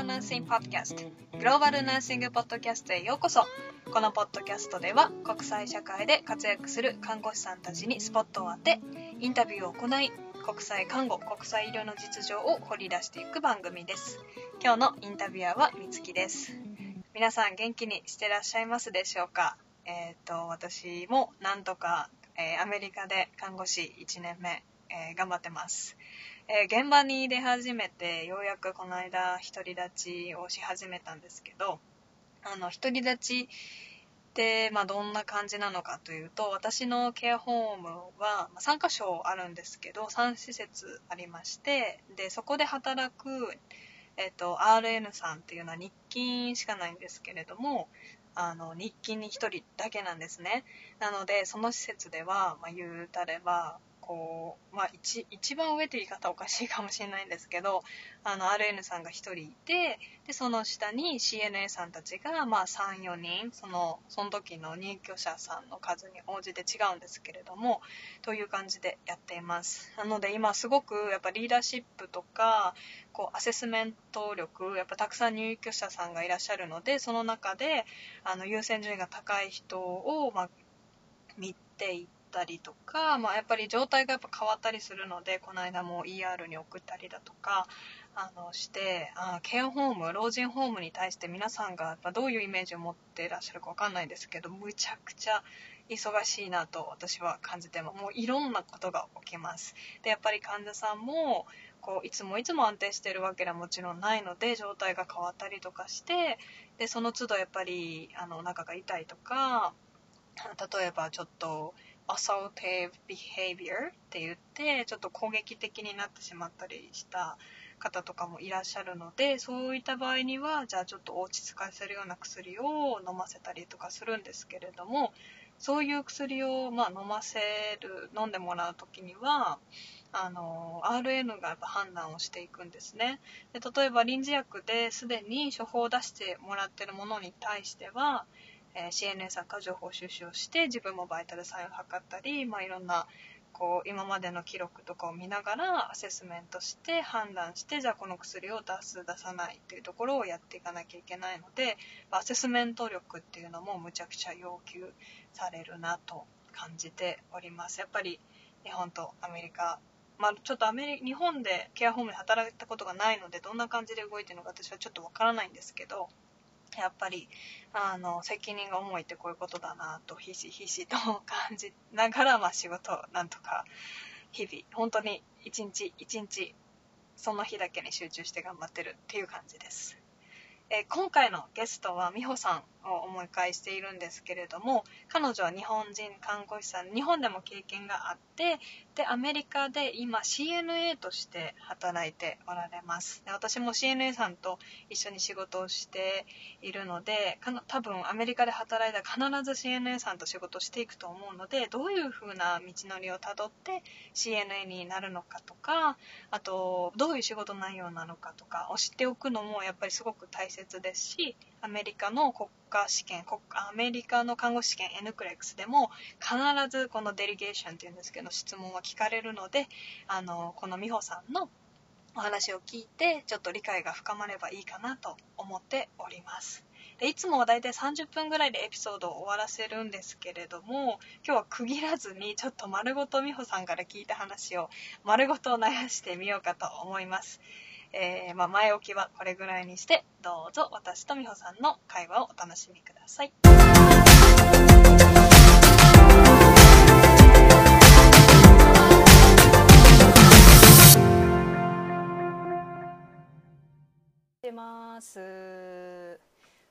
ーナーシングポッドキャストグローバルナーシングポッドキャストへようこそ。このポッドキャストでは国際社会で活躍する看護師さんたちにスポットを当てインタビューを行い国際看護国際医療の実情を掘り出していく番組です。今日のインタビュアーはみつきです。皆さん元気にしてらっしゃいますでしょうか？えっ、と私もなんとか、えーアメリカで看護師1年目、えー頑張ってます。えー現場に出始めてようやくこの間独り立ちをし始めたんですけどあの独り立ちって、まあ、どんな感じなのかというと私のケアホームは3箇所あるんですけど3施設ありましてでそこで働く、えっと RN さんっていうのは日勤しかないんですけれどもあの日勤に1人だけなんですね。なのでその施設では、まあ、言うたればこう、まあ、一一番上という言い方おかしいかもしれないんですけどあの RN さんが1人いてでその下に CNA さんたちが、ま、34人そのその時の入居者さんの数に応じて違うんですけれどもという感じでやっています。なので今すごくやっぱリーダーシップとかこうアセスメント力やっぱたくさん入居者さんがいらっしゃるのでその中であの優先順位が高い人を、まあ、見ていてったりとか、まあ、やっぱり状態がやっぱ変わったりするのでこの間も ER に送ったりだとかあのしてあケアホーム老人ホームに対して皆さんがやっぱどういうイメージを持ってらっしゃるかわかんないですけどむちゃくちゃ忙しいなと私は感じてももういろんなことが起きます。でやっぱり患者さんもこういつもいつも安定してるわけではもちろんないので状態が変わったりとかしてでその都度やっぱりあのお腹が痛いとか例えばちょっと assaultive behavior って言ってちょっと攻撃的になってしまったりした方とかもいらっしゃるのでそういった場合にはじゃあちょっと落ち着かせるような薬を飲ませたりとかするんですけれどもそういう薬を、まあ、飲ませる飲んでもらう時にはあの RN が判断をしていくんですね。で例えば臨時薬ですでに処方を出してもらってるものに対してはえー CNA さんから情報収集をして自分もバイタルサインを測ったり、まあ、いろんなこう今までの記録とかを見ながらアセスメントして判断してじゃあこの薬を出す出さないっていうところをやっていかなきゃいけないのでアセスメント力っていうのもむちゃくちゃ要求されるなと感じております。やっぱり日本とアメリカまあ、ちょっとアメリ日本でケアホームで働いたことがないのでどんな感じで動いてるのか私はちょっとわからないんですけどやっぱりあの責任が重いってこういうことだなとひしひしと感じながら、まあ、仕事をなんとか日々本当に一日一日その日だけに集中して頑張ってるっていう感じです。えー今回のゲストは美穂さんを思い返しているんですけれども彼女は日本人看護師さん日本でも経験があってでアメリカで今 CNA として働いておられます。で私も CNA さんと一緒に仕事をしているので多分アメリカで働いたら必ず CNA さんと仕事していくと思うのでどういう風な道のりをたどって CNA になるのかとかあとどういう仕事内容なのかとかを知っておくのもやっぱりすごく大切ですしアメリカの国家試験国アメリカの看護試験 NCLEX でも必ずこのデリゲーションっていうんですけど質問は聞かれるのであのこの美穂さんのお話を聞いてちょっと理解が深まればいいかなと思っております。でいつもはだいたい30分ぐらいでエピソードを終わらせるんですけれども今日は区切らずにちょっと丸ごと美穂さんから聞いた話を丸ごと流してみようかと思います。えーまあ、前置きはこれぐらいにしてどうぞ私と美穂さんの会話をお楽しみください。出ます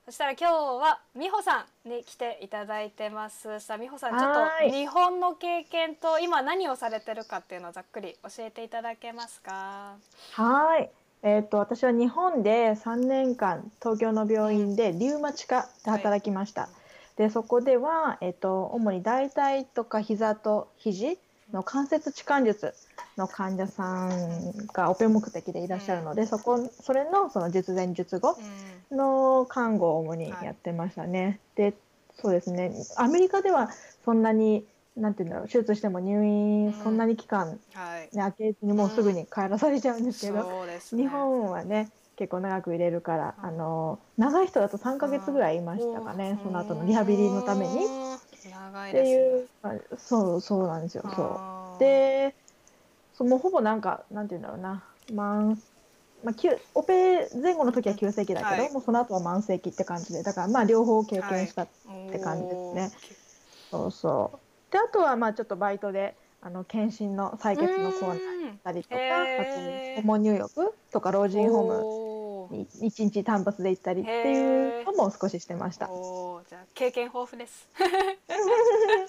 そしたら今日は美穂さんに来ていただいてますさあ美穂さんちょっと日本の経験と今何をされてるかっていうのをざっくり教えていただけますか？はい。えっ、と私は日本で3年間東京の病院でリウマチ科で働きました。でそこではえっ、と主に大腿とか膝と肘の関節置換術の患者さんがオペ目的でいらっしゃるので、そこそれのその術前術後うん。の看護を主にやってましたね。でそうですね。アメリカではそんなになんていうんだろう手術しても入院そんなに期間はい。ね、開けずにもうすぐに帰らされちゃうんですけど、そうですね。日本はね結構長く入れるから、あの長い人だと3ヶ月ぐらいいましたかね、その後のリハビリのために。って長いう、あそうそうなんですよ。そう。でそうもうほぼなんかなんて言うんだろうな慢まあ、急オペ前後の時は急性期だけど、はい。もうその後は慢性期って感じでだからまあ両方経験した、て感じですね。そうそうであとはまあちょっとバイトであの検診の採血のコーナー行ったりとかあへー。と訪問入浴とか老人ホームに1日単発で行ったりっていうのも少ししてました。じゃあ経験豊富です。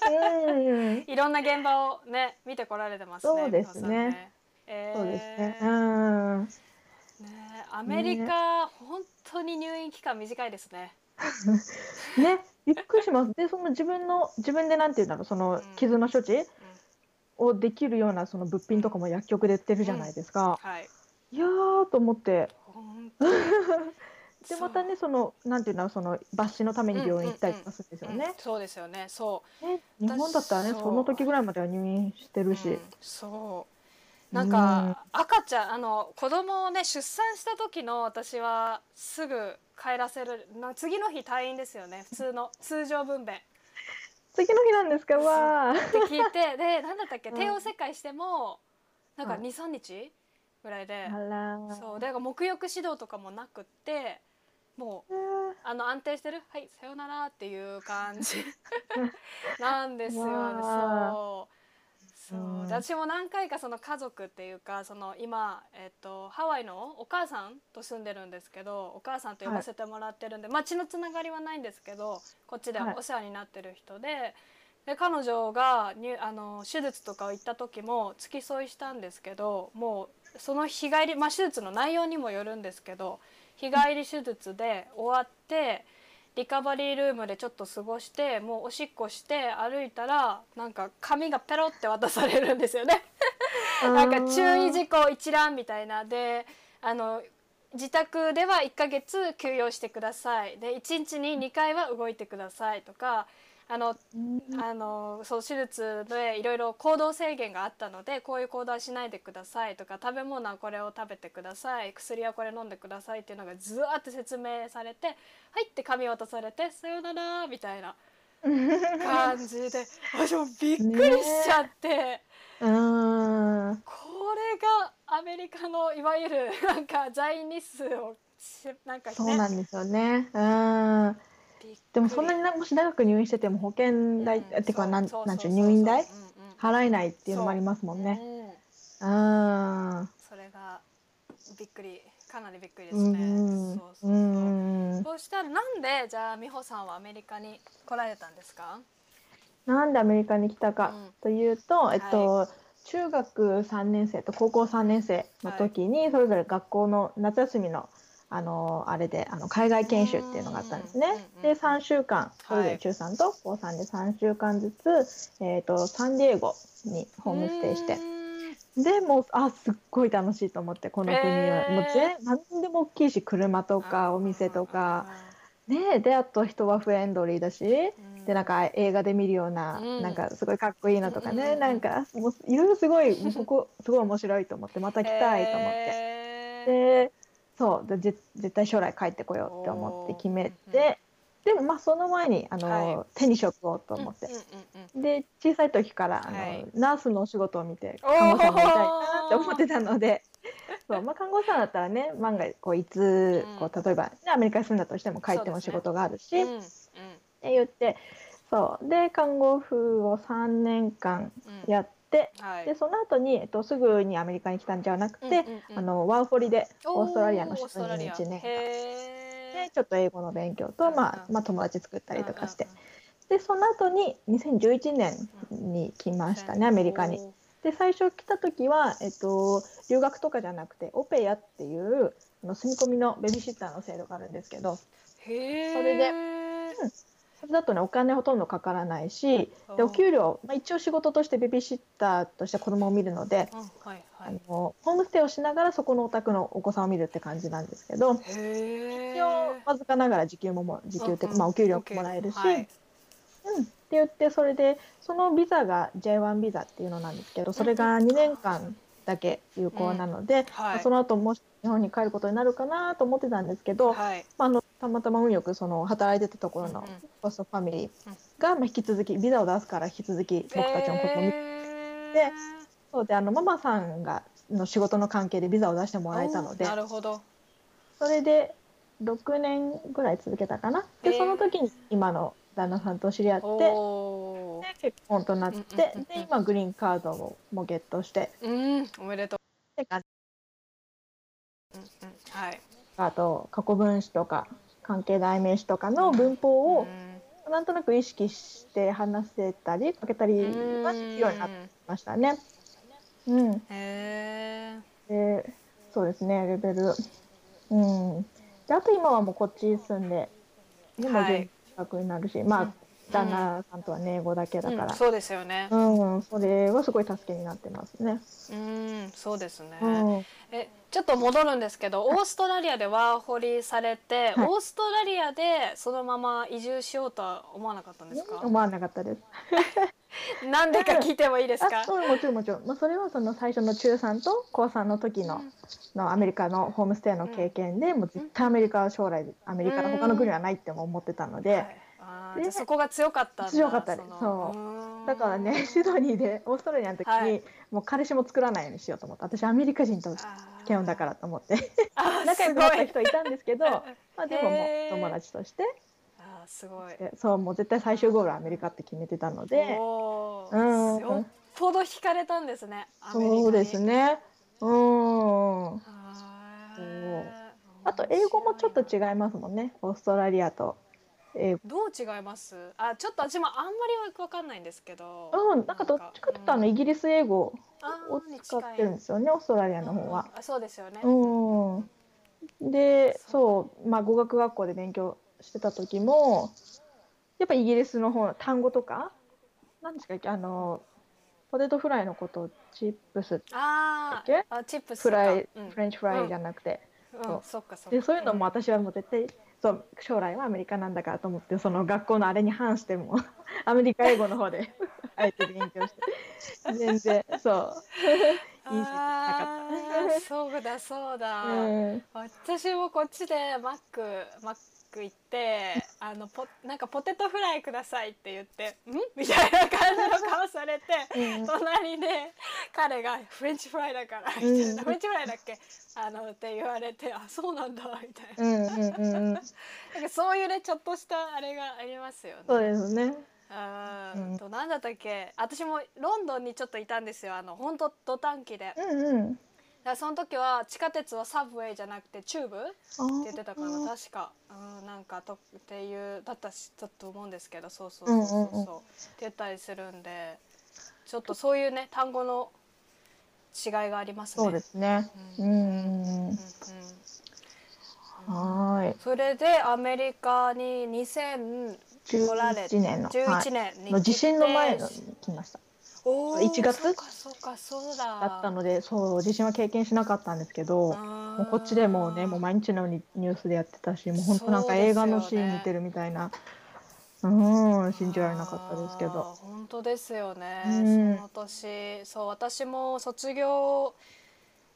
うん。いろんな現場をね見てこられてますねそうですね。ね。えー。そうですね。うん。ねアメリカ、本当に入院期間短いですね。ね、びっくりします。で、その自分の自分でなんて言うんだろう、そのうん。傷の処置をできるようなその物品とかも薬局で売ってるじゃないですか。はい。いやーと思って、でまたねそのなんていうんだろうその抜歯のために病院行ったりとかするんですようんね。そうですよね。そね日本だったらねその時ぐらいまでは入院してう、るし。うんそうなんか、赤ちゃんあの子供をね出産した時の私はすぐ帰らせるな次の日退院ですよね。普通の通常分娩。次の日なんですか？わーって聞いてで何だったっけ？うん。帝王切開してもなんかはい23日ぐらいで、あらー。そう。だから沐浴指導とかもなくってもうえー。あの安定してる？はいさよならっていう感じ。なんですよね。わそうそう。私も何回かその家族っていうかその今、えっと、ハワイのお母さんと住んでるんですけどお母さんと呼ばせてもらってるんで、まあ血のつながりはないんですけどこっちではい。お世話になってる人で。で彼女がにあの手術とかを行った時も付き添いしたんですけどもうその日帰り、まあ、手術の内容にもよるんですけど日帰り手術で終わってリカバリールームでちょっと過ごしてもうおしっこして歩いたらなんか紙がペロって渡されるんですよね。なんか注意事項一覧みたいな。であの自宅では1ヶ月休養してください。で1日に2回は動いてくださいとかあのうん。あのそう手術でいろいろ行動制限があったのでこういう行動はしないでくださいとか食べ物はこれを食べてください薬はこれ飲んでくださいっていうのがずわーって説明されて「はい」って紙渡されて「さよなら」みたいな感じで 私もびっくりしちゃって。うん。これがアメリカのいわゆるなんか在日数をしなんかね。そうなんですよね。うんでもそんなになもし長く入院してても保険代、うんっていうかなんなんちゅう入院代？払えないっていうのもありますもんね。うんうんそれがびっくりかなりびっくりですうね。ん。そうそうそう。うんそうしたらなんでじゃあ美穂さんはアメリカに来られたんですか？なんでアメリカに来たかうん。というと、えっと、中学3年生と高校3年生の時にそれぞれ学校の夏休みのあのあれであの海外研修っていうのがあったんですね。で3週間それぞれ中3と高3で3週間ずつ、えっとサンディエゴにホームステイして。うでもうあすっごい楽しいと思ってこの国は、へー。もう全何でも大きいし車とかお店とか、ねであと人はフレンドリーだし。うん。でなんか映画で見るような、うん。なんかすごいかっこいいのとかね、うんなんかもういろいろすごいここすごい面白いと思ってまた来たいと思って、へー。でそうでぜ絶対将来帰ってこようって思って決めて、でもまあその前にあの、はい。手に職をと思って。で小さい時からあの、はい。ナースのお仕事を見て看護師さんになりたいなって思ってたので。そうまあ、看護師さんだったらね万が一こういつこう例えば、ね、アメリカに住んだとしても帰っても仕事があるし、うん。うんって言ってそう。で看護婦を3年間うん。やって、はい。でその後に、えっと、すぐにアメリカに来たんじゃなくて、うんうんうん。あのワーホリでオーストラリアのおーシドニーに1年間。へでちょっと英語の勉強と、うんまあうん。まあ、友達作ったーりとかして、でその後に2011年に来ましたねアメリカに。で最初来た時は、えっと、留学とかじゃなくてオペアっていうあの住み込みのベビーシッターの制度があるんですけど。それでそれだとねお金ほとんどかからないしでお給料、まあ、一応仕事としてベビーシッターとして子供を見るので、うんはいはあいのホームステイをしながらそこのお宅のお子さんを見るって感じなんですけどへ一応わずかながら時給もも時給ってまあ、お給料ももらえるし、はい。うん、って言ってそれでそのビザが J1 ビザっていうのなんですけどそれが2年間だけ有効なので、はい。その後もし日本に帰ることになるかなと思ってたんですけど、はい。まあ、あのたまたま運よくその働いてたところのホストファミリーが、まあ、引き続きビザを出すから引き続き僕たちのことを見て、えでそうであのママさんがの仕事の関係でビザを出してもらえたのでおなるほど。それで6年ぐらい続けたかな。でその時に今の旦那さんと知り合っておで結婚となって、うんうんうんうん。で今グリーンカードをもゲットしてーうんおめでとう。うんうんはい。あと過去分詞とか関係代名詞とかの文法をなんとなく意識して話せたりかけたりうんはするようになってましたね。うん、へえでそうですねレベル。うん、であと今はもうこっち住んででもはい。全学になるし、まあ旦那さんとはね英語だけだから、うんそうですよね。うんそれはすごい助けになってますね。うんそうですね。うん。えちょっと戻るんですけどオーストラリアでワーホリされて、はい。オーストラリアでそのまま移住しようとは思わなかったんですか、思わなかったです。なんでか聞いてもいいですか？あそうもちろんもちろん、まあ、それはその最初の中3と高3の時の,、のアメリカのホームステイの経験で、もう絶対アメリカは将来アメリカの他の国はないっても思ってたので、はいあじそこが強かった強かったです。の。そう。だからねシドニーでオーストラリアの時に、はい。もう彼氏も作らないようにしようと思って私アメリカ人と付あき合うんだからと思って。仲良くなった人いたんですけどまあでももう友達として。あーすごい。でそうもう絶対最終ゴールはアメリカって決めてたので。うん。よっぽど惹かれたんですねアメリカに。そうですね。うん。あと英語もちょっと違いますもんね。オーストラリアと英語どう違います？あちょっと私もあんまりわかんないんですけど。うん、なんかどっちかというとあのイギリス英語あをー使ってるんですよねオーストラリアの方は。あそうですよね。うん、でそう、まあ、語学学校で勉強してた時もやっぱイギリスの方の単語とか何ですかあのポテトフライのことをチップス。ああチップスフライ、うん。フレンチフライじゃなくて、うん。そう。そっかそっか。でそういうのも私はもう絶対そう将来はアメリカなんだからと思ってその学校のあれに反しても アメリカ英語の方であえて勉強して全然そういいしなかあー そうだそうだ、うん。私もこっちでマックマック行ってあのポなんかポテトフライくださいって言って「ん?」みたいな感じの顔されて、うん。隣で彼が「フレンチフライだから」みたいな、うんフレンチフライだっけ？あのって言われて「あそうなんだ」みたいな,、なんかそういうねちょっとしたあれがありますよね。そうですね。あうん。ーとなんだったっけ？私もロンドンにちょっといたんですよ。あの本当土短期で。だかうんうんらその時は地下鉄はサブウェイじゃなくてチューブあって言ってたかな確か、うん、なんかとっていうだったしだと思うんですけどそうそうそうそうそう,、って言ったりするんでちょっとそういうね単語の違いがありますね。そうですね。ううんんうん。うんはーい。それでアメリカに2000来られて11年の11年の地震の前のに来ました1月そうかそうかそうだ。だったのでそう地震は経験しなかったんですけどもうこっちでもうねもう毎日のようにニュースでやってたしもう本当なんか映画のシーン見てるみたいな。うん信じられなかったですけど。本当ですよね、うん。その年。そう私も卒業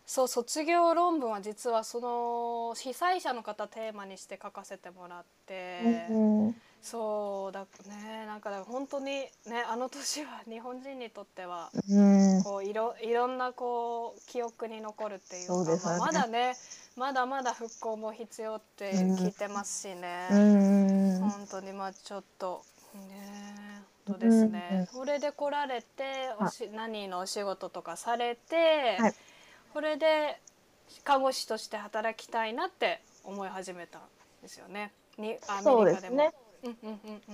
そう卒業論文は実はその被災者の方テーマにして書かせてもらって、うんそうだね。なんかだから本当にねあの年は日本人にとってはうん。こういろいろんなこう記憶に残るっていうかね。まあまだねまだまだ復興も必要って聞いてますしね。うん。本当にまあちょっとねとですね、それで来られておし何のお仕事とかされて、はい。これで看護師として働きたいなって思い始めたんですよね。にアそうメリカでも。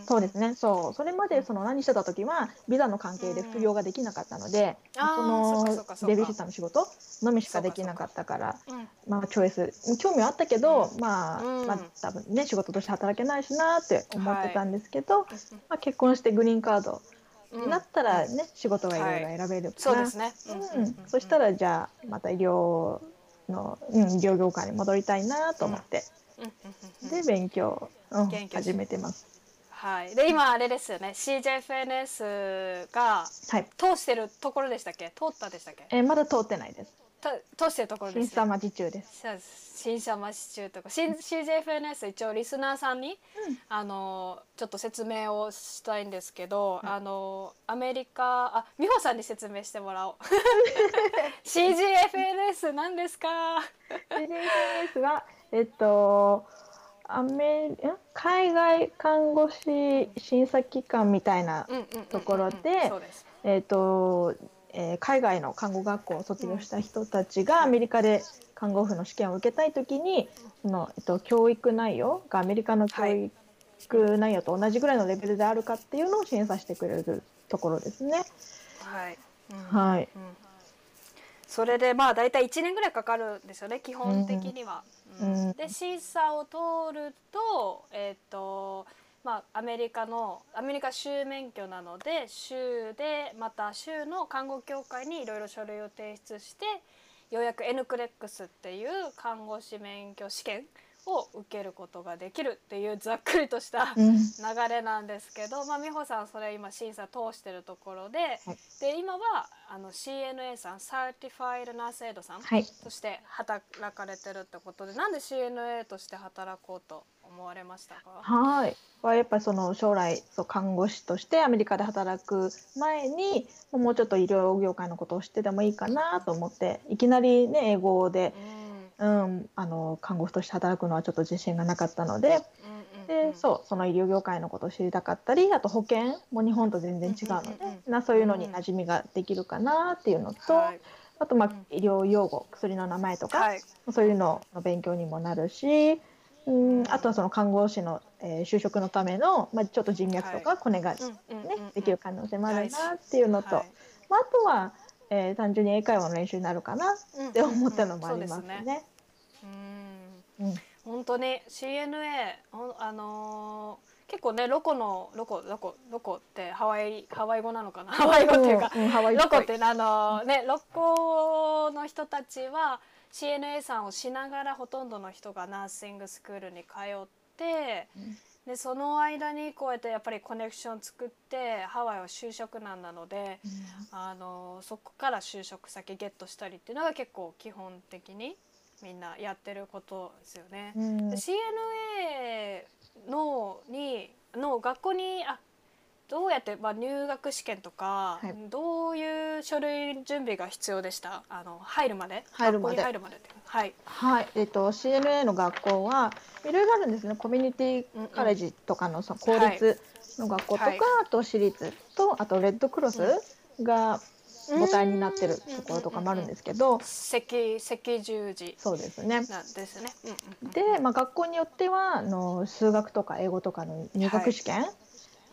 そうですね。そう。それまでその何してた時はビザの関係で副業ができなかったので、そのそっかそっかそっか。ベビーシッターの仕事のみしかできなかったから。うん。まあチョイス。興味はあったけど、うん。まあ、うん。まあ多分ね仕事として働けないしなって思ってたんですけど、うん。まあ、結婚してグリーンカード。なったらね、仕事がいろいろ選べるから、そうですね。うん。そしたらじゃあまた医療の、うん、医療業界に戻りたいなと思って、で勉強、うん始めてます。はい。で今あれですよね。CJFNS がはい通してるところでしたっけ？通ったでしたっけ？えーまだ通ってないです。と通してるところですよ審査待ち中です。審査待ち中とか新 CJFNS 一応リスナーさんに、あのちょっと説明をしたいんですけど、あのアメリカあ美穂さんに説明してもらおう CGFNS 何ですか？CJFNS はえっとアメん海外看護師審査機関みたいなところでえっと、えー海外の看護学校を卒業した人たちがアメリカで看護婦の試験を受けたいときにその、えっと、教育内容がアメリカの教育内容と同じぐらいのレベルであるかっていうのを審査してくれるところですね。はい、うん。はい、うんそれでまあ大体1年ぐらいかかるんですよね基本的には。うん。うん。で審査を通るとえっ、とまあアメリカのアメリカ州免許なので州でまた州の看護協会にいろいろ書類を提出してようやく N クレックスっていう看護師免許試験を受けることができるっていうざっくりとしたうん。流れなんですけど、まあ、美穂さんそれ今審査通してるところで,、はい。で今はあの CNA さん Certified Nurse Aide さんはい。として働かれてるってことでなんで CNA として働こうと思われましたか？はい。はやっぱりその将来そう看護師としてアメリカで働く前にもうちょっと医療業界のことを知っててもいいかなと思っていきなりね英語で、うん、あの看護師として働くのはちょっと自信がなかったのででそうその医療業界のことを知りたかったりあと保険も日本と全然違うので、なそういうのに馴染みができるかなっていうのと、はい。あとまあうん。医療用語薬の名前とか、はい。そういうのの勉強にもなるし、うん、あとはその看護師の、えー就職のための、まあ、ちょっと人脈とかコネが、ねできる可能性もあるなっていうのと、はい。まあ、あとは、えー単純に英会話の練習になるかなって思ったのもありますね。うん。うん本当に CNA あのー結構ねロコのロコロコロコってハワイハワイ語なのかな？ハワイ語っていうかうんハワイっぽい。ロコってあのねロコの人たちは CNA さんをしながらほとんどの人がナーシングスクールに通ってうん。でその間にこうやってやっぱりコネクション作ってハワイは就職難なのであのそこから就職先ゲットしたりっていうのが結構基本的にみんなやってることですよね。うん。で CNA のにの学校にあどうやって、まあ、入学試験とか、はい。どういう書類準備が必要でした？あの入るまで？入るまで。入るまではい。はい、えっと CNA の学校はいろいろあるんですね。コミュニティカレッジとかのその公立の学校とか、はい。あと私立とあとレッドクロスが母体になってるところとかもあるんですけど、赤赤十字。そうですね。なんですね。で、まあ、学校によってはあの数学とか英語とかの入学試験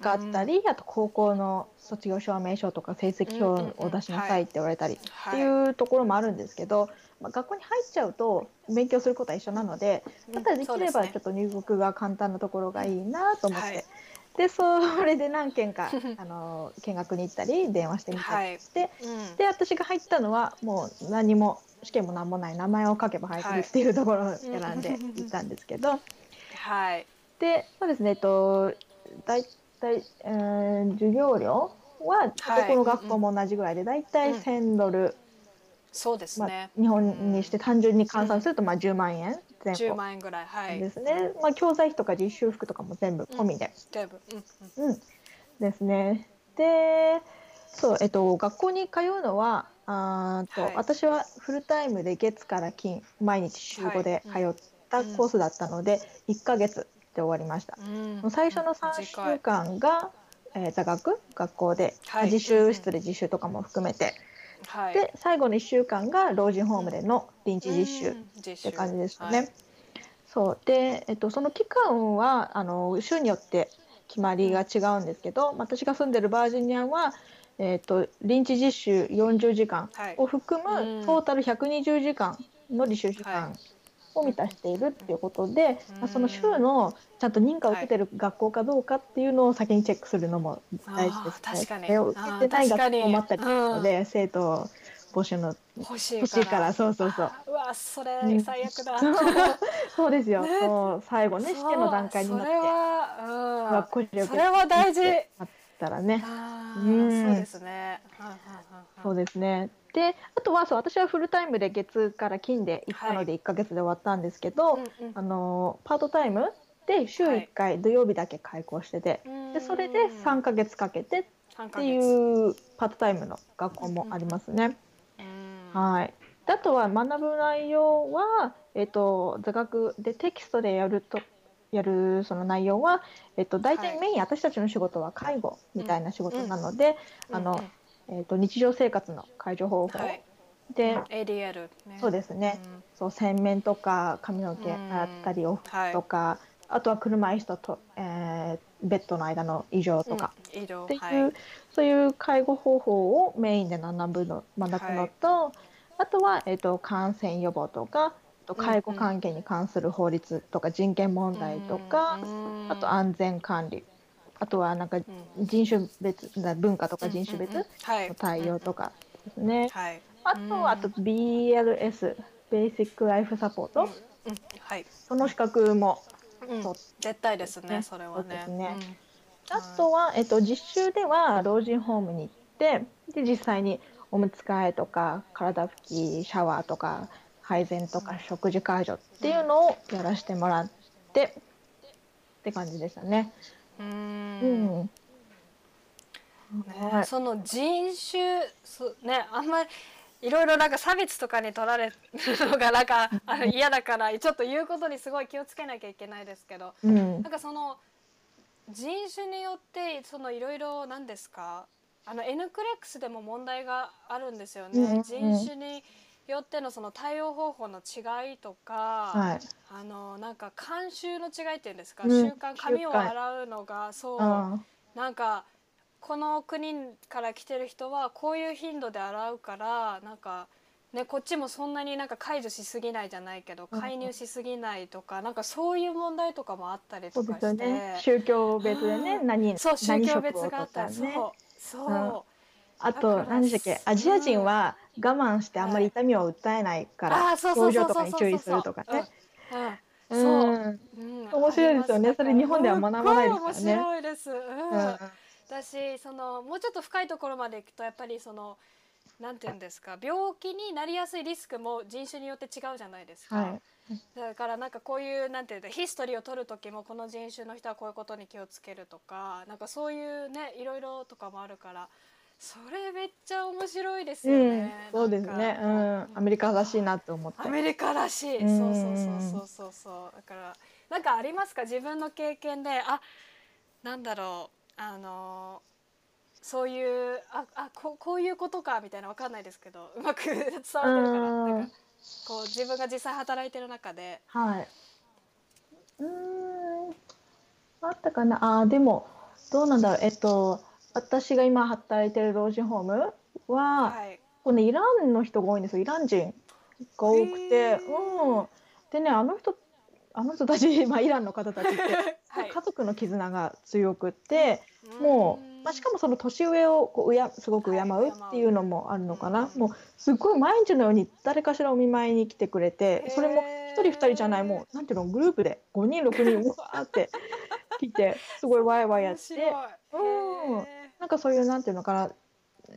があったり、あと高校の卒業証明書とか成績表を出しなさいって言われたりっていうところもあるんですけど、まあ、学校に入っちゃうと勉強することは一緒なのでだったらできればちょっと入国が簡単なところがいいなと思って、はいでそれで何件か あの見学に行ったり電話してみたりして、うん。で私が入ったのはもう何も試験も何もない名前を書けば入るっていうところを選んで行ったんですけど、はい。でそうですねえっと大体、えー授業料ははい。どこの学校も同じぐらいで大体うん。1000ドル、そうですまあね。、日本にして単純に換算するとまあ10万円前10後万円ぐらいはい。ですね、まあ、教材費とか実習服とかも全部込みで、全部。うんうん。うん。ですね。でそう、えっと、学校に通うのはあーと、はい。私はフルタイムで月から金毎日週5で通ったコースだったので、1ヶ月で終わりました。うん。最初の3週間が、えー座学学校で、はい。自習室で実習とかも含めて、はい。で最後の1週間が老人ホームでの臨時実習って感じでしたね。はい。そう。で、えっと、その期間はあの州によって決まりが違うんですけど、私が住んでるバージニアは、えっと、臨時実習40時間はい。を含うん。むトータル120時間の履修時間を満たしているっていうことで、うん。まあその州のちゃんと認可を受けてる学校かどうかっていうのを先にチェックするのも大事ですあー確かに。受けてない学校もあったりするので、生徒募集の欲しいから。そうそうそう。うわそれうん。最悪だ。そうですよ、ね。そう最後ね試験の段階になってそれは学校にうんそれは大事。あったらね。そうですね。そうですねであとはそう私はフルタイムで月から金で行ったので1ヶ月で終わったんですけど、うんうん。あのパートタイムで週1回土曜日だけ開講してて、でそれで3ヶ月かけてっていうパートタイムの学校もありますね。うん。はい。であとは学ぶ内容は、えっと座学でテキストでやるとやるその内容は、えっと大はい。体メイン、私たちの仕事は介護みたいな仕事なので、あのうんえっと日常生活の介助方法、はい。で、ADL ね。そうですね。うん。そう洗面とか髪の毛洗ったりお風はい。呂とか、あとは車椅子とと、えーベッドの間の異常とか、うん。っていう、はい。そういう介護方法をメインで学ぶの学ぶのと、あとは、えっと感染予防とかあと介護関係に関する法律とか人権問題とか、うん。あと安全管理あとはなんかうん。人種別な文化とか人種別の対応とかですね。はい。あとはあと BLS ベーシックライフサポート、うん。うん。はい。その資格もうん。絶対ですねねそれはね。ね。うん。あとは、えっと、実習では老人ホームに行ってで実際におむつ替えとか体拭きシャワーとか配膳とか食事介助っていうのをやらせてもらってって感じでしたね。ううん。ん、ね。はいその人種そねあんまりいろいろなんか差別とかに取られるのがなんかあの嫌だからちょっと言うことにすごい気をつけなきゃいけないですけどうん。なんかその人種によってそのいろいろなんですか？あの N クレックスでも問題があるんですよね、うん。人種によってのその対応方法の違いとか、はい。あのなんか慣習の違いっていうんですか、うん。習慣髪を洗うのがそう。あなんかこの国から来てる人はこういう頻度で洗うからなんかねこっちもそんなになんか解除しすぎないじゃないけどうん。介入しすぎないとか、なんかそういう問題とかもあったりとかして、ね。宗教別でねうん。何そう宗何教別があったり、ね。そう。そう、うんあだと何でしたっけ？アジア人は我慢してあんまり痛みを訴えないから表情とかに注意するとかね。そう、うん。う。ん。面白いですよね。それ日本では学ばないですからね。面白いです。うん。うん。だしそのもうちょっと深いところまでいくとやっぱりそのなんて言うんですか？病気になりやすいリスクも人種によって違うじゃないですか。はい。だからなんかこういうなんていうんだヒストリーを取る時もこの人種の人はこういうことに気をつけるとかなんかそういうねいろいろとかもあるからそれめっちゃ面白いですうんよね。、そうですね。うなんアメリカらしいなと思って。アメリカらしい、うんそうそうそうそうそうそうだからなんかありますか？自分の経験であなんだろうあのそういうああここういうことかみたいなわかんないですけどうまく伝わってるかなうんなんかこう自分が実際働いてる中ではい。うーん、あったかな。あー、でも、どうなんだろう。えっと、私が今働いてる老人ホームは、はい。これね、イランの人が多いんですよ。イラン人が多くて、うん。でね、あの人、あの人たち、まあ、イランの方たちって、はい。家族の絆が強くって、もう、まあ、しかもその年上をこううやすごく敬うっていうのもあるのかな、うん。もうすっごい毎日のように誰かしらお見舞いに来てくれてそれもへー1人2人じゃないもうなんていうのグループで5人6人うわーって来てすごいワイワイやって。うん。へなんかそういうなんていうのかな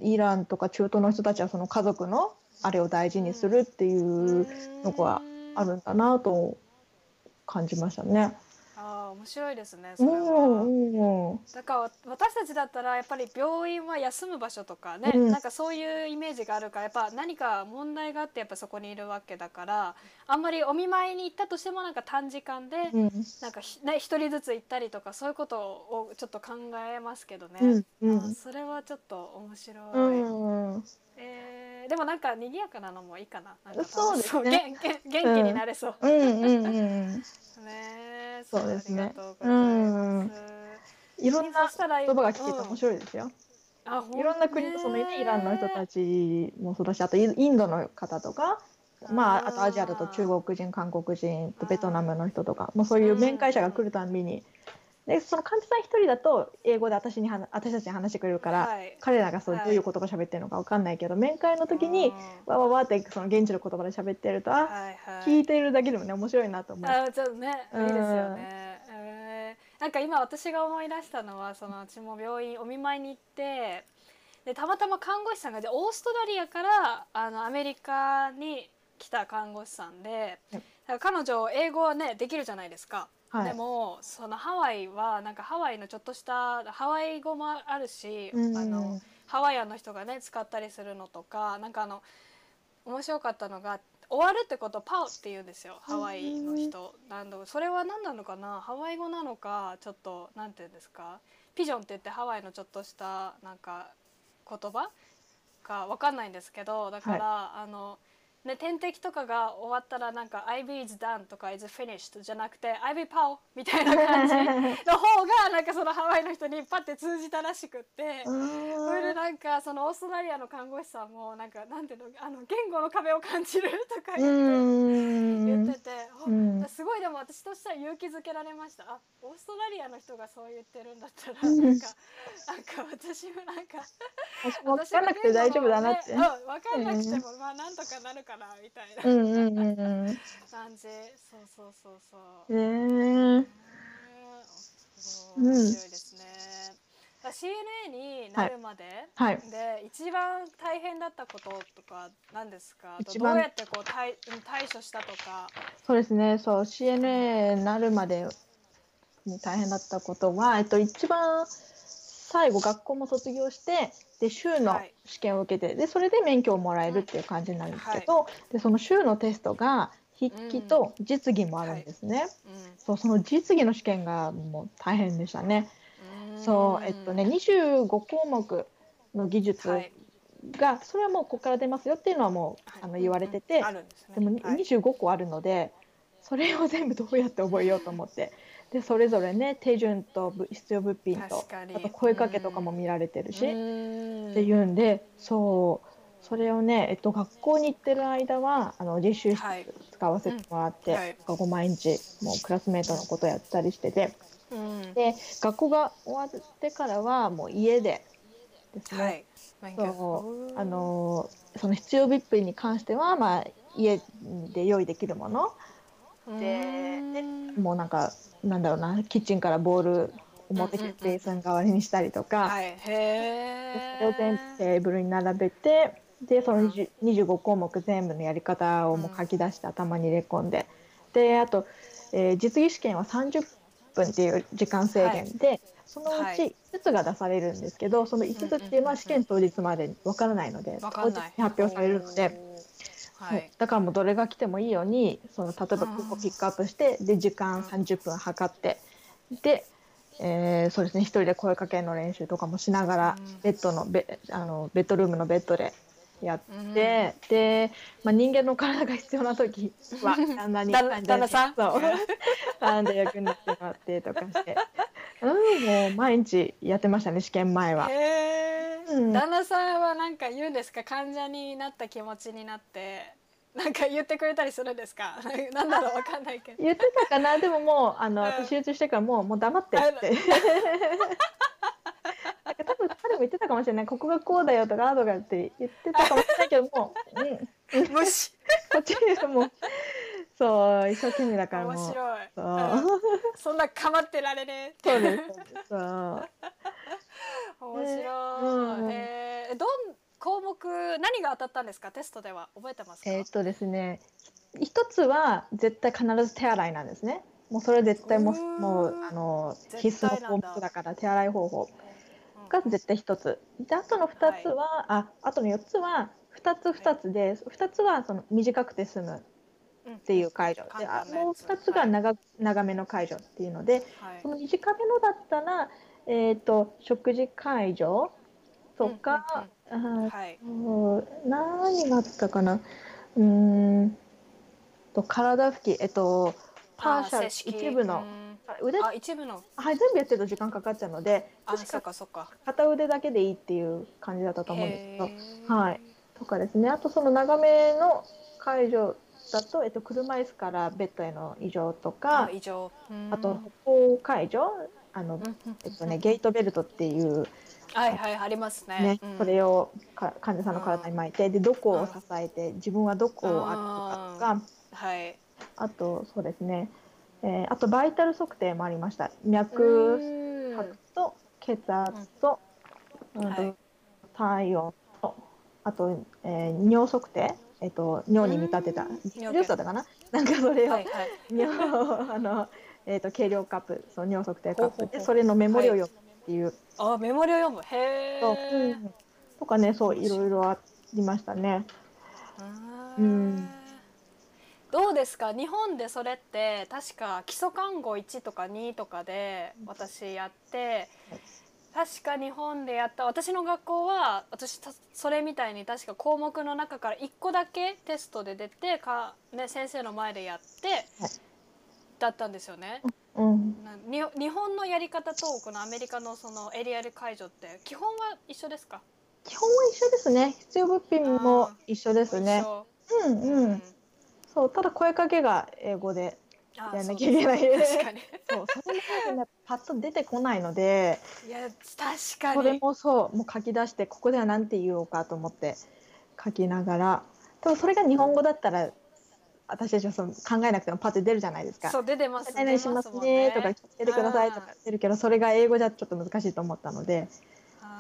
イランとか中東の人たちはその家族のあれを大事にするっていうのがあるんだなと感じましたね。あー面白いですねそうれは。んうん。だから私たちだったらやっぱり病院は休む場所とかね、うん。なんかそういうイメージがあるからやっぱ何か問題があってやっぱそこにいるわけだからあんまりお見舞いに行ったとしてもなんか短時間でうん。なんかひね一人ずつ行ったりとかそういうことをちょっと考えますけどね、うんうん。あそれはちょっと面白い、うんうんえーでもなんか賑やかなのもいいかな。なんかそうですね。元気になれそう、うん。うんうん ねえそうですね。うございろんな言葉が聞けて面白いですよ。あいろんな国のそのねイランの人たちもそうだし、あとイインドの方とか、まああとアジアだと中国人、韓国人とベトナムの人とか、もうそういう面会者が来るたんびに、でその患者さん一人だと英語で私に話私たちに話してくれるから、はい。彼らがそうはい。どういう言葉喋ってるのかわかんないけど、面会の時にわわわってその現地の言葉で喋ってると、あ、はいはい。聞いているだけでもね面白いなと思う。あちょっとねいいですようんね、えー。なんか今私が思い出したのはその私も病院お見舞いに行ってでたまたま看護師さんがでオーストラリアからあのアメリカに来た看護師さんで、彼女英語はねできるじゃないですか。はい。でもそのハワイはなんかハワイのちょっとしたハワイ語もあるし、うんあのハワイアンの人がね使ったりするのとかなんかあの面白かったのが終わるってことをパウって言うんですよハワイの人。なんだそれは何なのかな？ハワイ語なのかちょっとなんて言うんですか？ピジョンって言ってハワイのちょっとしたなんか言葉？かわかんないんですけどだから、あのね点滴とかが終わったらなんか IB is done とか is finished じゃなくて IB パオみたいな感じの方がなんかそのハワイの人にパッて通じたらしくって。それでなんかそのオーストラリアの看護師さんもなんかなんていうのあの言語の壁を感じるとかう言って。てすごいでも私としては勇気づけられました。あオーストラリアの人がそう言ってるんだったらうん。なんかなんか私もなんか分かんなくて大丈夫だなって。分かんなくても、まあなんとかなるかなみたいな。うんうんうんうん。感じ、そうそうそうそう、ねねうん。面白いですね、だから CNA になるまで、はい。で一番大変だったこととか何ですか？どうやってこう対対処したとか。そうですね。そう CNA になるまでに大変だったことは、えっと一番最後学校も卒業して、で州のはい。試験を受けて、でそれで免許をもらえるっていう感じになるんですけど、でその州のテストが筆記と実技もあるんですね。そうその実技の試験がもう大変でしたね。うん。そうえっとね25項目の技術はい。が、それはもうここから出ますよっていうのはもう、はい。あの言われてて、ですね。でもはい。25個あるので、それを全部どうやって覚えようと思ってでそれぞれね手順とぶ必要物品とあと声かけとかも見られてるし、っうん。ていうんでそう。それをね、えっと、学校に行ってる間はあの実習室はい使わせてもらって、うんはい。毎日もうクラスメートのことやったりしてて。うん。で学校が終わってからはもう家でですね、はい。そう。あのその必要物品に関しては、まあ、家で用意できるものでうん。もうなんかなんだろうなキッチンからボールを持ってきうんうんうん。てベースン代わりにしたりとか、はい。それを全部テーブルに並べてでその20 25項目全部のやり方をもう書き出して頭に入れ込んで。であと、えー実技試験は30分っていう時間制限で、そのうちはい。5つが出されるんですけど、その5つっていうのは試験当日までわからないので、当日に発表されるので。はい。だからもうどれが来てもいいようにその例えばうん。ここピックアップしてで時間30分測ってで、えーそうですね一人で声かけの練習とかもしながらうん。ベッドのベあのベッドルームのベッドでやって、で、まあ、人間の体が必要な時は 旦那に旦那さん？そう。旦那役になってもらってとかして、うん、もう毎日やってましたね試験前は。旦那さんはなんか言うんですか？患者になった気持ちになって。なんか言ってくれたりするんですか？なんだろうわかんないけど。言ってたかな？でももうあのうん。私手術してからもうもう黙ってって。言ってたかもしれない。ここがこうだよとかああとかって言ってたかもしれないけどもう、うん、無視。こっちでもうそう一生懸命だからもう。面白い。そそんなかまってられねえ。そうです。そう。面白い、うん。えーどん項目何が当たったんですか？テストでは。覚えてますか、えーっとですね一つは絶対必ず手洗いなんですね。もうそれ絶対もうもうあの必須の項目だから手洗い方法。うんが絶対一つ。であとの二つは、ああとの四つは二つ二つで二つはその短くて済むうん。っていう解除。で簡あ単なやつ。もう二つが長,、長めの解除っていうのではい。その短めのだったら、えー、と食事解除とか、あーはい。うん何があったかな。うーんと体拭き。えっとパーシャル一部のうん。あ腕あ一部の。はい全部やってると時間かかっちゃうのであそっ確かかそっか。片腕だけでいいっていう感じだったと思うんですけど。はい。とかですね。あとその長めの解除だと、えっと、車椅子からベッドへの移動とかあ以上あと歩行解除あの、えっとね、ゲートベルトっていう、はいはいありますね。ねうん。それをか患者さんの体に巻いてでどこを支えて自分はどこを歩くかとか。はい。あとそうですね、えーあとバイタル測定もありました。脈うん。拍と血圧と、うん。とはい。体温とあと、えー尿測定、えっと尿に見立てた。うん。ジュースだったかな？なんかそれを、はいはい。尿あの えっ、と計量カップ。その尿測定カップ。でそれのメモリを読むっていう、あメモリを読む。へえ、う。ん。とかねそういろいろありましたね。うんどうですか？日本でそれって確か基礎看護1とか2とかで私やって確か日本でやった私の学校は私たそれみたいに確か項目の中から1個だけテストで出てか、ね、先生の前でやってはいだったんですよね。うん、日本のやり方とこのアメリカのそのエリアル解除って基本は一緒ですか？基本は一緒ですね。必要物品も一緒ですね。一。緒。うん。うん、そうただ声かけが英語であやんなきゃいけない。です確かに。そうそれもねパッと出てこないのでいや確かそれにもそうもう書き出してここでは何て言おうかと思って書きながらでもそれが日本語だったら私たちはその考えなくてもパッと出るじゃないですか。そう出てます何々しますねとか来ててくださいとか出るけどそれが英語じゃちょっと難しいと思ったので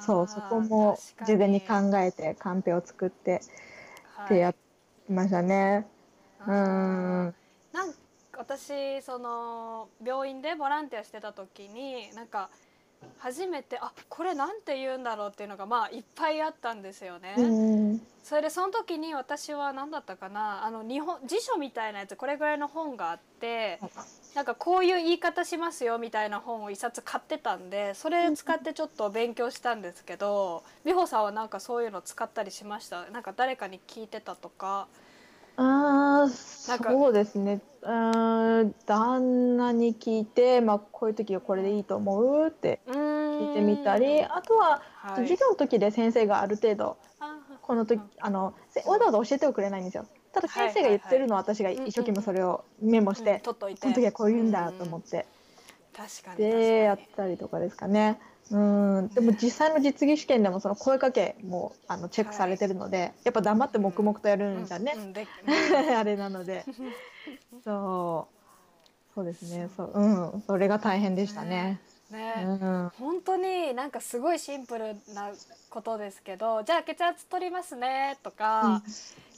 そうそこも事前に考えてカンペを作ってってやってましたね。うあーん。なんか私その病院でボランティアしてた時になんか初めてあこれなんて言うんだろうっていうのがまあいっぱいあったんですよね。それでその時に私は何だったかなあの日本辞書みたいなやつこれぐらいの本があってなんかこういう言い方しますよみたいな本を一冊買ってたんでそれ使ってちょっと勉強したんですけど美穂さんはなんかそういうの使ったりしました？なんか誰かに聞いてたとか。あーなんかそうですね。うーん旦那に聞いて、まあ、こういう時はこれでいいと思うって聞聞いてみたりあとははい。授業の時で先生がある程度あこの時うん。あのせわざわざ教えてはくれないんですよ。ただ先生が言ってるのを私がいはい一生懸命それをメモしうんて取っといて。この時はこう言うんだと思って。確かにでやったりとかですかね。うん。でも実際の実技試験でもその声かけもあのチェックされてるので、やっぱ黙って黙々とやるにんじゃね。う、んで あれなので。そう。そうですね。そう。うん。それが大変でしたね。ね。うん。本当になんかすごいシンプルなことですけどじゃあ血圧取りますねとか、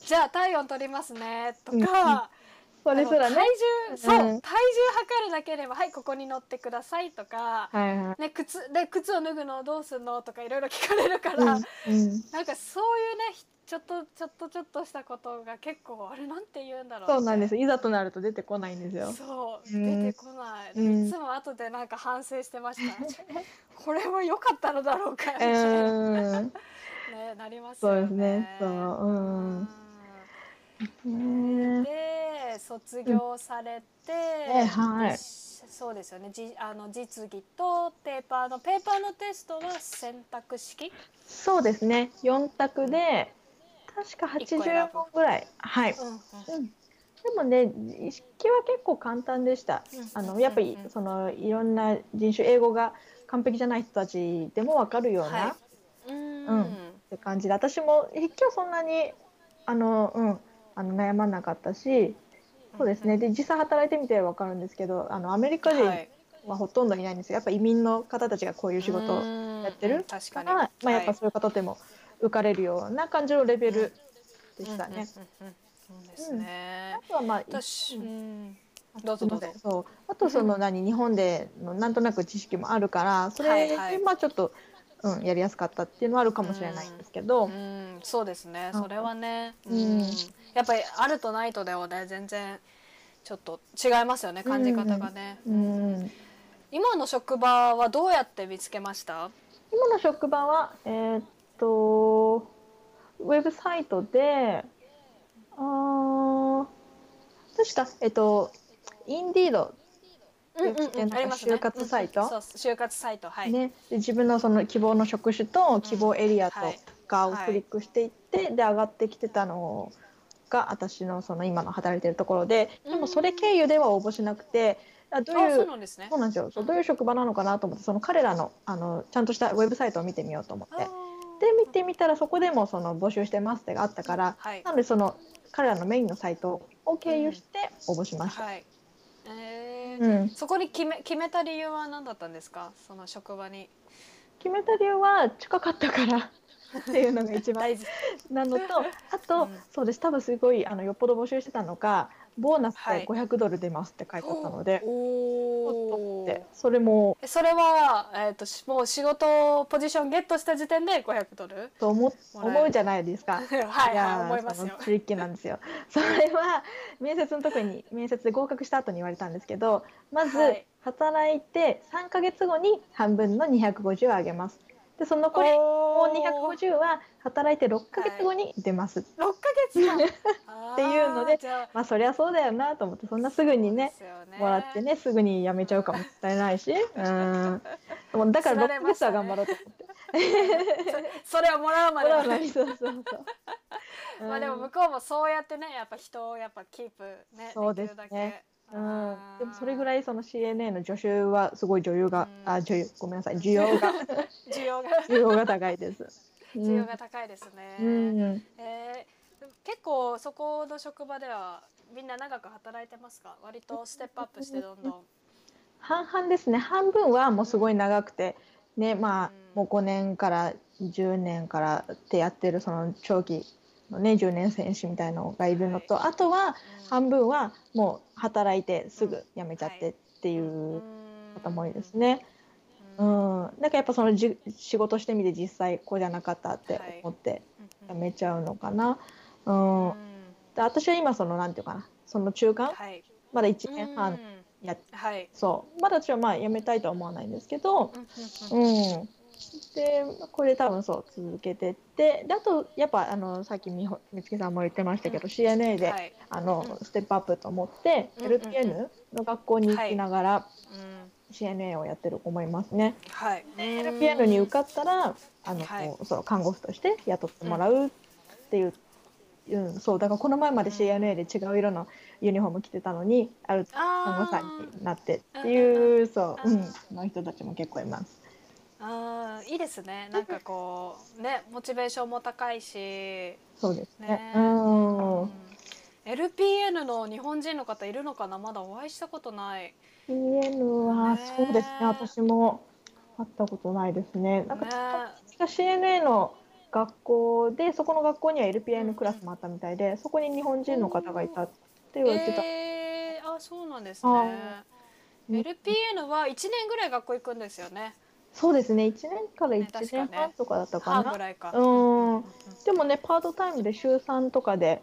じゃあ体温取りますねとか、うんそれすらね。体重そう、うん。体重測るだけでもはいここに乗ってくださいとか、はいはい。ね、靴で靴を脱ぐのどうすんのとかいろいろ聞かれるから、うんうん。なんかそういうねひちょっとちょっとちょっとしたことが結構あれなんて言うんだろうそうなんです。いざとなると出てこないんですよ。そう、うん。出てこない、うん。いつも後でなんか反省してました。これは良かったのだろうか。ねなりますそうよねですね。そう。うんで卒業されて、えはい。でそうですよね。じあの実技とペーパーのペーパーのテストは選択式？そうですね。4択で確か一個選ぶ80問ぐらい。はい。うんうん。うん。でもね意識は結構簡単でした。あのやっぱりそのいろんな人種英語が完璧じゃない人たちでも分かるような、はっうん。うん。て感じで私も筆記はそんなにあの、うん、あの悩まなかったしそうですね。で実際働いてみて分かるんですけどあのアメリカ人はほとんどいないんですよ。やっぱ移民の方たちがこういう仕事をやってる確から、まあ、やっぱそういう方でも受かれるような感じのレベルでしたね。あ。とはまあ私、ううん。ん、どうぞどうぞ。そうあとその何日本でのなんとなく知識もあるからそれでまあちょっと、うん、やりやすかったっていうのはあるかもしれないんですけど、うん、そうですね。それはね、ううんん、やっぱりあるとないとではね、全然ちょっと違いますよね、感じ方がね。うん、今の職場はどうやって見つけました？今の職場はえーっとウェブサイトであー確かえっとインディードうんうんでなん。就活サイトうんそう就活サイトはい。ね、で自分のその希望の職種と希望エリアとはいかをクリックしていって、で上がってきてたのが私のその今の働いてるところで。でもそれ経由では応募しなくてあどうあ、いうそうなんですね。そう。なんですよ。そうどういう職場なのかなと思ってその彼らのあのちゃんとしたウェブサイトを見てみようと思って。あで見てみたらそこでもその募集してますってがあったからーはい。なのでその彼らのメインのサイトを経由して応募しました。はい。えうーん、そこに決め決めた理由は何だったんですか？その職場に。決めた理由は近かったからっていうのが一番大事。なのとあと、うん。そうです。多分すごいあのよっぽど募集してたのかボーナスではい。500ドル出ますって書いてあったので、おでおそれもそれは、えー、としもう仕事ポジションゲットした時点で500ドルと思思うじゃないですか。はいはい思いますよ。トリッキーなんですよ。それは面接の時に面接で合格した後に言われたんですけどまずはい。働いて3ヶ月後に半分の250をあげます。でその残りもうおー250は働いて6ヶ月後に出ます。6ヶ月間 っていうのでまあそりゃそうだよなと思ってそんなすぐにねね。もらってねすぐに辞めちゃうかもったいないし。うん。もうだから6ヶ月は頑張ろうと思って。それをもらうまでは。もらうのにそうそうそう。まあでもうん向こうもそうやってねやっぱ人をやっぱキープねそうですね。きるだけうん、でもそれぐいらいその CNA の助手はすごい女優が、うん。あ女優ごめんなさい需要が。需要が。需要が高いです。需要が高いですね、うん、えー結構そこの職場ではみんな長く働いてますか？割とステップアップしてどんどん。半々ですね。半分はもうすごい長くて。ねまあ、うん。もう5年から10年からってやってるその長期のね10年選手みたいのがいるのと、あとは半分はもう働いてすぐ辞めちゃってっていう方も多いですね。ううん。ん、なんかやっぱそのじ仕事してみて実際こうじゃなかったって思って辞めちゃうのかな。うん。うん。で私は今そのなんていうかなその中間はい。まだ1年半うん。やっはい。そう。まだ私はまあ辞めたいとは思わないんですけどうんでこれ多分そう続けてってであとやっぱあのさっきみほみつきさんも言ってましたけど、CNA で、はい。あのうんステップアップと思って、うんうんうん。LPN の学校に行きながらうん。CNA をやってる子もいますね。はい。で LPN に受かったらあの、はい。その看護婦として雇ってもらうっていう、うん。そう。だからこの前まで CNA で違う色のユニフォーム着てたのにある看護師さんになってっていうそう、うん、その人たちも結構います。あーいいですね。なんかこうねモチベーションも高いし。そうですね。ね。うん。うん。LPN の日本人の方いるのかな？まだお会いしたことない。PN はね。そうですね。私も会ったことないですね。なんかね。CNA の学校でそこの学校には LPN クラスもあったみたいでそこに日本人の方がいたって言われてた。えー、あそうなんですあねー LPN は1年ぐらい学校行くんですよねそうですね。1年からね1確かね。年半とかだったかな。半ぐらいか。うん。うんでもねパートタイムで週3とかで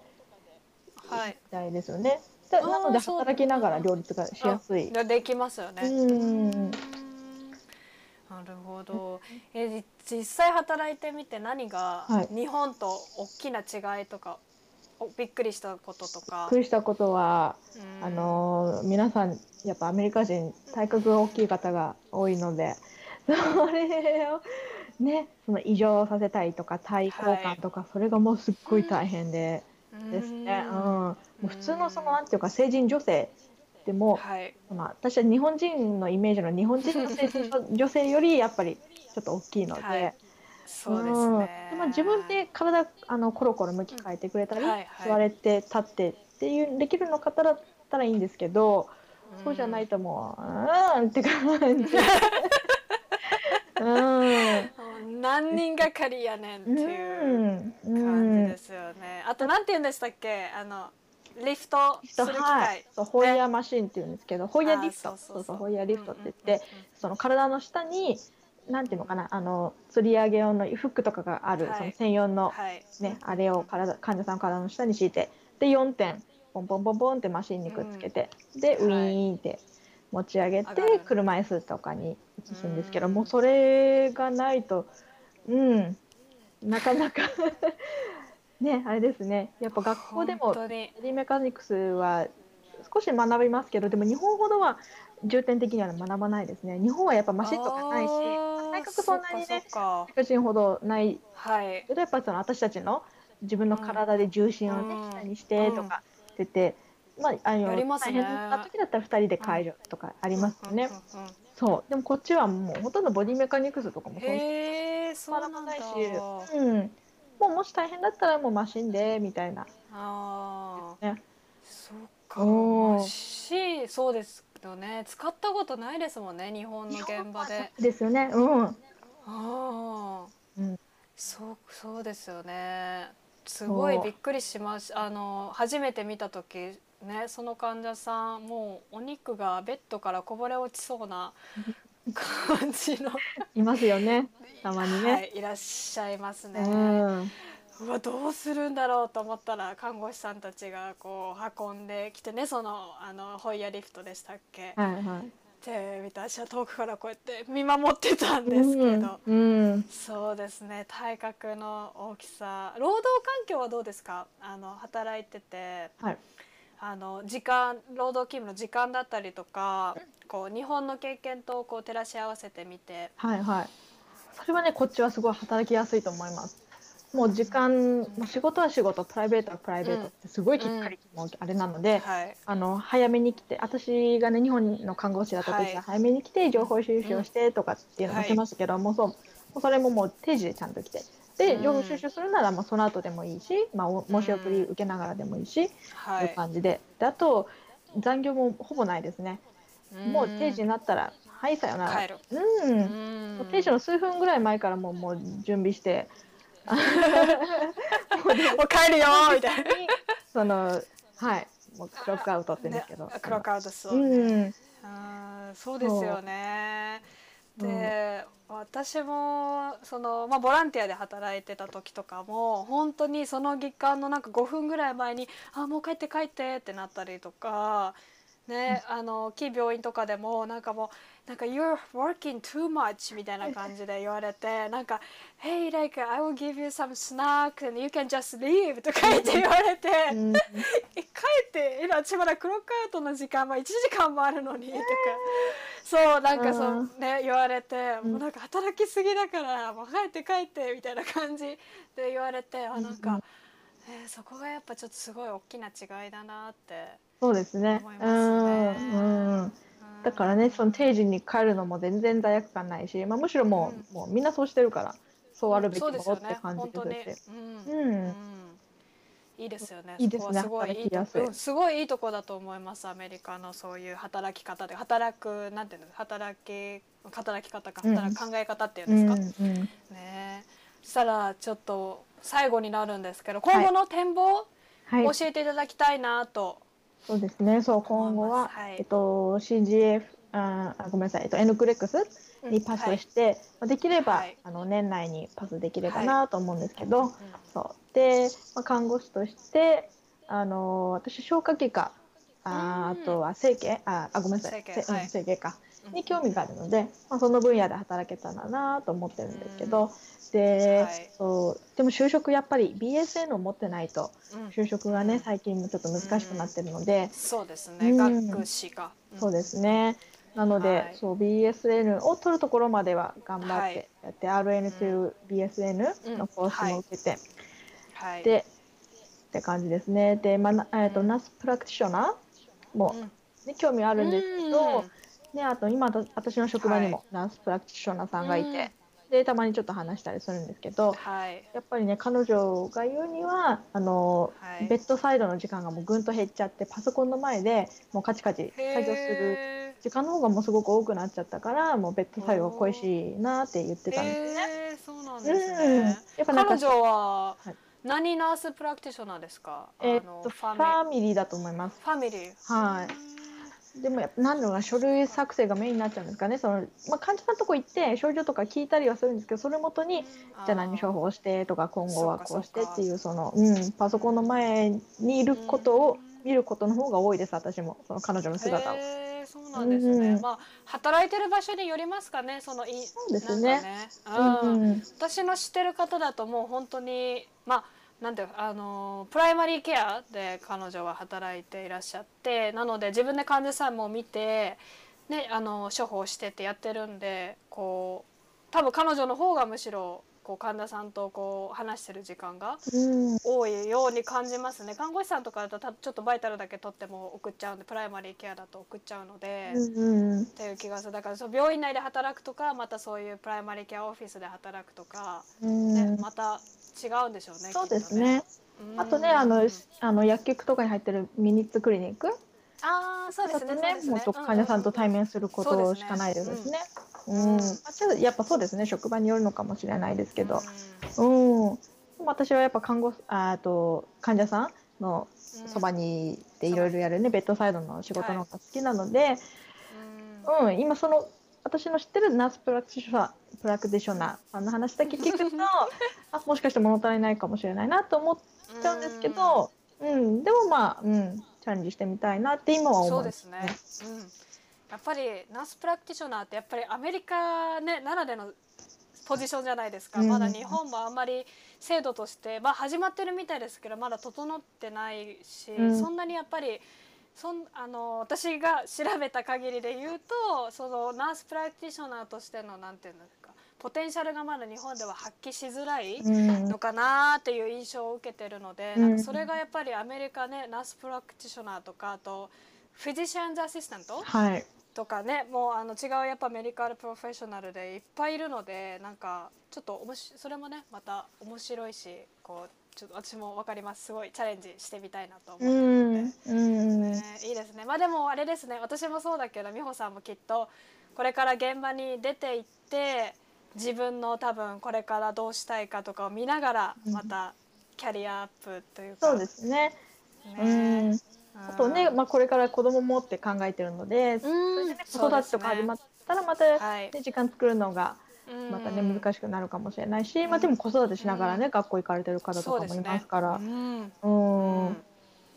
はい。いですよね。であーなので働きながら両立がしやすい。でできますよね。うん。なるほど。え実際働いてみて何がはい。日本と大きな違いとか、おびっくりしたこととびかっく。りしたことはうん。あのー皆さんやっぱアメリカ人体格が大きい方が多いのでそれをねその異常させたりとか体交換とか、それがもうすっごい大変でですね、うん。もう普通のそのなんていうか成人女性でも、はい。その私は日本人のイメージの日本人の成人の女性よりやっぱりちょっと大きいので。はい。そうですうん。ねで。まあ、自分で体あのコロコロ向き変えてくれたり、はいはい。座れて立ってっていうできるの方だったらいいんですけど、そうじゃないともううーんって感じ。うん。うん何人がかりやねんっていう感じですよね。あとなんて言うんでしたっけ？あのリフトする機はい械。、そうホイヤーマシンっていうんですけど、ホイヤーリフト、そうそうホイヤーリフトって言って、その体の下になんていうのかな、あの吊り上げ用のフックとかがある、はい。その専用のはい。ね、あれを体患者さんの体の下に敷いて、で4点ポンポンポンポンってマシンにくっつけて、でウはいィーンって持ち上げて車椅子とかに移すんですけど、うん。もうそれがないと、うん、なかなか ねあれですね。やっぱ学校でも本当に。ボディメカニクスは少し学びますけどでも日本ほどは重点的には学ばないですね。日本はやっぱマシンとかないし体格そんなにねそっかそっか。アメリカ人ほどないはい。けどやっぱその私たちの自分の体で重心をね、うん。下にしてとかってて、まああのやりますね。大変な時だったら2人で介助とかありますよね、うんうんうんそう。でもこっちはもうほとんどボディメカニクスとかもそうなんない。し、うん、もうもし大変だったらもうマシンでみたいな。ああ、ね。そっか。マシンそうですよね。使ったことないですもんね、日本の現場で。ですよね。うん。ああ、うん。そうそうですよね。すごいびっくりしましあの初めて見た時ねその患者さんもうお肉がベッドからこぼれ落ちそうな 感じの。いますよね たまにね、はい、いらっしゃいますね。うん。うわどうするんだろうと思ったら看護師さんたちがこう運んできてねそのあのホイヤーリフトでしたっけ、はいはい。で私は遠くからこうやって見守ってたんですけど、うんうん。そうですね体格の大きさ。労働環境はどうですか？あの働いてて。はいあの時間労働勤務の時間だったりとかこう日本の経験とこう照らし合わせてみて。はいはい。それはねこっちはすごい働きやすいと思います。もう時間、まあ仕事は仕事プライベートはプライベートってすごいきっかりもうあれなので、はい。あの早めに来て私がね日本の看護師だった時はい。は早めに来て情報収集をしてとかっていうのもしますけど、もうそうもうそれももう定時でちゃんと来て情報収集するならもうその後でもいいし、まあ、お申し送り受けながらでもいいし、はい。いう感じで。であと残業もほぼないですね、もう定時になったら「はいさよなら」う。ん、うん。もう定時の数分ぐらい前からもうもう準備して。もう帰るよーみたいな。そのはい。もうクロックアウトって言うんですけど、ねクロックアウトそう、うん。あーそうですよね。そうで、私もそのまあボランティアで働いてた時とかも本当にその時間のなんか5分ぐらい前に「あもう帰って帰って」ってなったりとか。ね、あの大きい病院とかでもなんかもうなんか「You're working too much」みたいな感じで言われてなんか「Hey like I will give you some snack and you can just leave」とか言って言われて、うんえ帰ってえらちまだクロックアウトの時間は1時間もあるのにとか、そうなんかそうね言われて、もうなんか働きすぎだからもう帰って帰ってみたいな感じで言われてあなんか、えーそこがやっぱちょっとすごい大きな違いだなって。そうですね。すね。うんうん。だからねその定時に帰るのも全然罪悪感ないし、まあ、むしろもう,、もうみんなそうしてるからそうあるべきものって感じですうんいいですよね。いいですね。すごいいいうんすごいいいとこだと思います。アメリカのそういう働き方で。働くなんていうの？働き働き方か。うん。働く考え方っていうんうんですか？うんね。そしたらちょっと最後になるんですけど、今後の展望、はい。教えていただきたいなと。そうですね。そう今後は、はい。えっと CGF ああごめんなさい、えっと、N クレックスにパスして、まあできれば、はい。あの年内にパスできればなと思うんですけど、そう。で、まあ、看護師としてあの私消化器科あうん。あとは整形ああごめんなさい。せ整形はいうん整形科うん。に興味があるので、まあ、その分野で働けたらなと思ってるんですけど、で、はい。そうでも就職やっぱり BSN を持ってないとうん。就職がね最近もちょっと難しくなってるので、そうですね。うん。学士が。ん。そうですね。なので、はい。そう BSN を取るところまでは頑張はい。ってやって、RN という BSN のコースも受けて、はい。でって感じですね。で、まあなえっ、と、うん Nurse Practitioner も、うんね興味あるんですけど、うんねあと今と私の職場にも Nurse Practitioner さんがいて、でたまにちょっと話したりするんですけど、はい。やっぱりね彼女が言うにはあの、はいベッドサイドの時間がもうぐんと減っちゃってパソコンの前でもうカチカチ作業する時間の方がもうすごく多くなっちゃったからもうベッド作業が恋しいなって言ってたんですね。へーそうなんですうん、ね。やっぱなんか彼女ははい何ナースプラクティショナーですか？えーっとフファミリーだと思います。ファミリー。はいでもやっぱ書類作成がメインになっちゃうんですかね？その、まあ、患者さんのとこ行って症状とか聞いたりはするんですけどそれもとにじゃあ何処方してとか今後はこうしてっていうその、うん、パソコンの前にいることを見ることの方が多いです私もその彼女の姿を。へーそうなんですね。うんまあ働いてる場所によりますかね。そのいそうですねなんかね。うんうん私の知ってる方だともう本当にまあなんてあのプライマリーケアで彼女は働いていらっしゃってなので自分で患者さんも見て、ね、あの処方してってやってるんでこう多分彼女の方がむしろこう患者さんとこう話してる時間がうん。多いように感じますね。看護師さんとかだとたちょっとバイタルだけ取っても送っちゃうんでプライマリーケアだと送っちゃうので。うんうん。っていう気がする。だからそう病院内で働くとかまたそういうプライマリーケアオフィスで働くとか、うん。ねまた違うんでしょうねそうですね。うんあとねあのあの薬局とかに入ってる MinuteClinic？あーそうですねねもうと患者さんと対面することしかないですしね。うん、まあちょっとやっぱそうですね。職場によるのかもしれないですけど、うん、私はやっぱ看護ああと患者さんのそばにいていろいろやるね。ベッドサイドの仕事の方が好きなので、うんうん、今その私の知ってるナースプラクティショナープラクティショナーさんの話だけ聞くと あもしかして物足りないかもしれないなと思っちゃうんですけど、うん、でもまあ、うん、チャレンジしてみたいなって今は思そうですね、うん、やっぱりナースプラクティショナーってやっぱりアメリカ、ね、ならでのポジションじゃないですか、うん。まだ日本もあんまり制度として、まあ、始まってるみたいですけどまだ整ってないし、うん。そんなにやっぱりそんあの私が調べた限りで言うとそのナースプラクティショナーとしてのなんていうんですかポテンシャルがまだ日本では発揮しづらい。うん。のかなっていう印象を受けてるので、うん。なんかそれがやっぱりアメリカねナースプラクティショナーとかあとフィジシャンズアシスタントはい、とかねもうあの違うやっぱメディカルプロフェッショナルでいっぱいいるのでなんかちょっとおもしそれもねまた面白いしこうちょっと私も分かります。すごいチャレンジしてみたいなと思ってうるので。んうん。ね、いいですね。まあでもあれですね。私もそうだけど美穂さんもきっとこれから現場に出て行って自分の多分これからどうしたいかとかを見ながらうんまたキャリアアップというか、そうですね。うねんあとね、まあ、これから子供もって考えてるので、うん。それでね子育てとか始まったらまた、ね。はい。時間作るのがまたね難ししくなるかもしれないし、まあ、でも子育てしながらね、うん。学校行かれてる方とかもいますから。う、ん。うん。うん。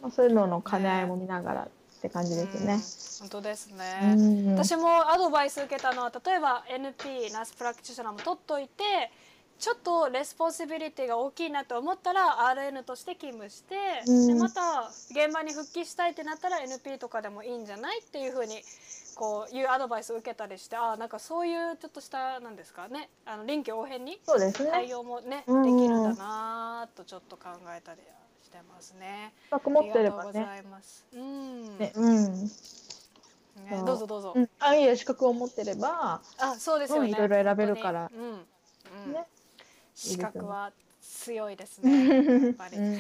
まあ、そういうのの兼ね合いも見ながらって感じですね。本当ですうね、ん。私もアドバイス受けたのは例えば NP ナースプラクティショナーも取っといてちょっと responsibility が大きいなと思ったら RN として勤務して、うんでまた現場に復帰したいってなったら NP とかでもいいんじゃないっていうふうにこういうアドバイスを受けたりしてあなんかそういうちょっとしたなんですかねあの臨機応変に対応もね、うんできるんだなとちょっと考えたりしてますね。資格持ってれありがとうごばね。ざいます。うん、ねうんねどうぞどうぞ。うん、あいいえ資格を持ってれば、あ、そうですよね。うんいろいろ選べるから。うんね資格は強いですね。やっぱり。うん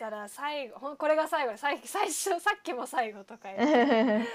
じゃあ最後これが最後最最初さっきも最後とか言って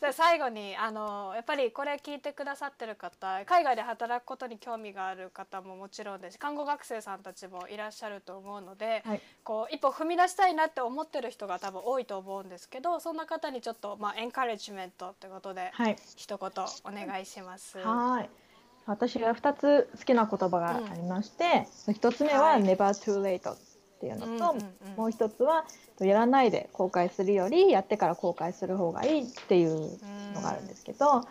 じゃあ最後にあのやっぱりこれ聞いてくださってる方海外で働くことに興味がある方ももちろんですし看護学生さんたちもいらっしゃると思うので、はいこう一歩踏み出したいなって思ってる人が多分多いと思うんですけどそんな方にちょっとまあエンカレッジメントってことではい一言お願いします。はい。私は2つ好きな言葉がありまして、1つ目ははい。Never too late っていうのと、うんうんうん。もう1つはやらないで後悔するよりやってから後悔する方がいいっていうのがあるんですけど、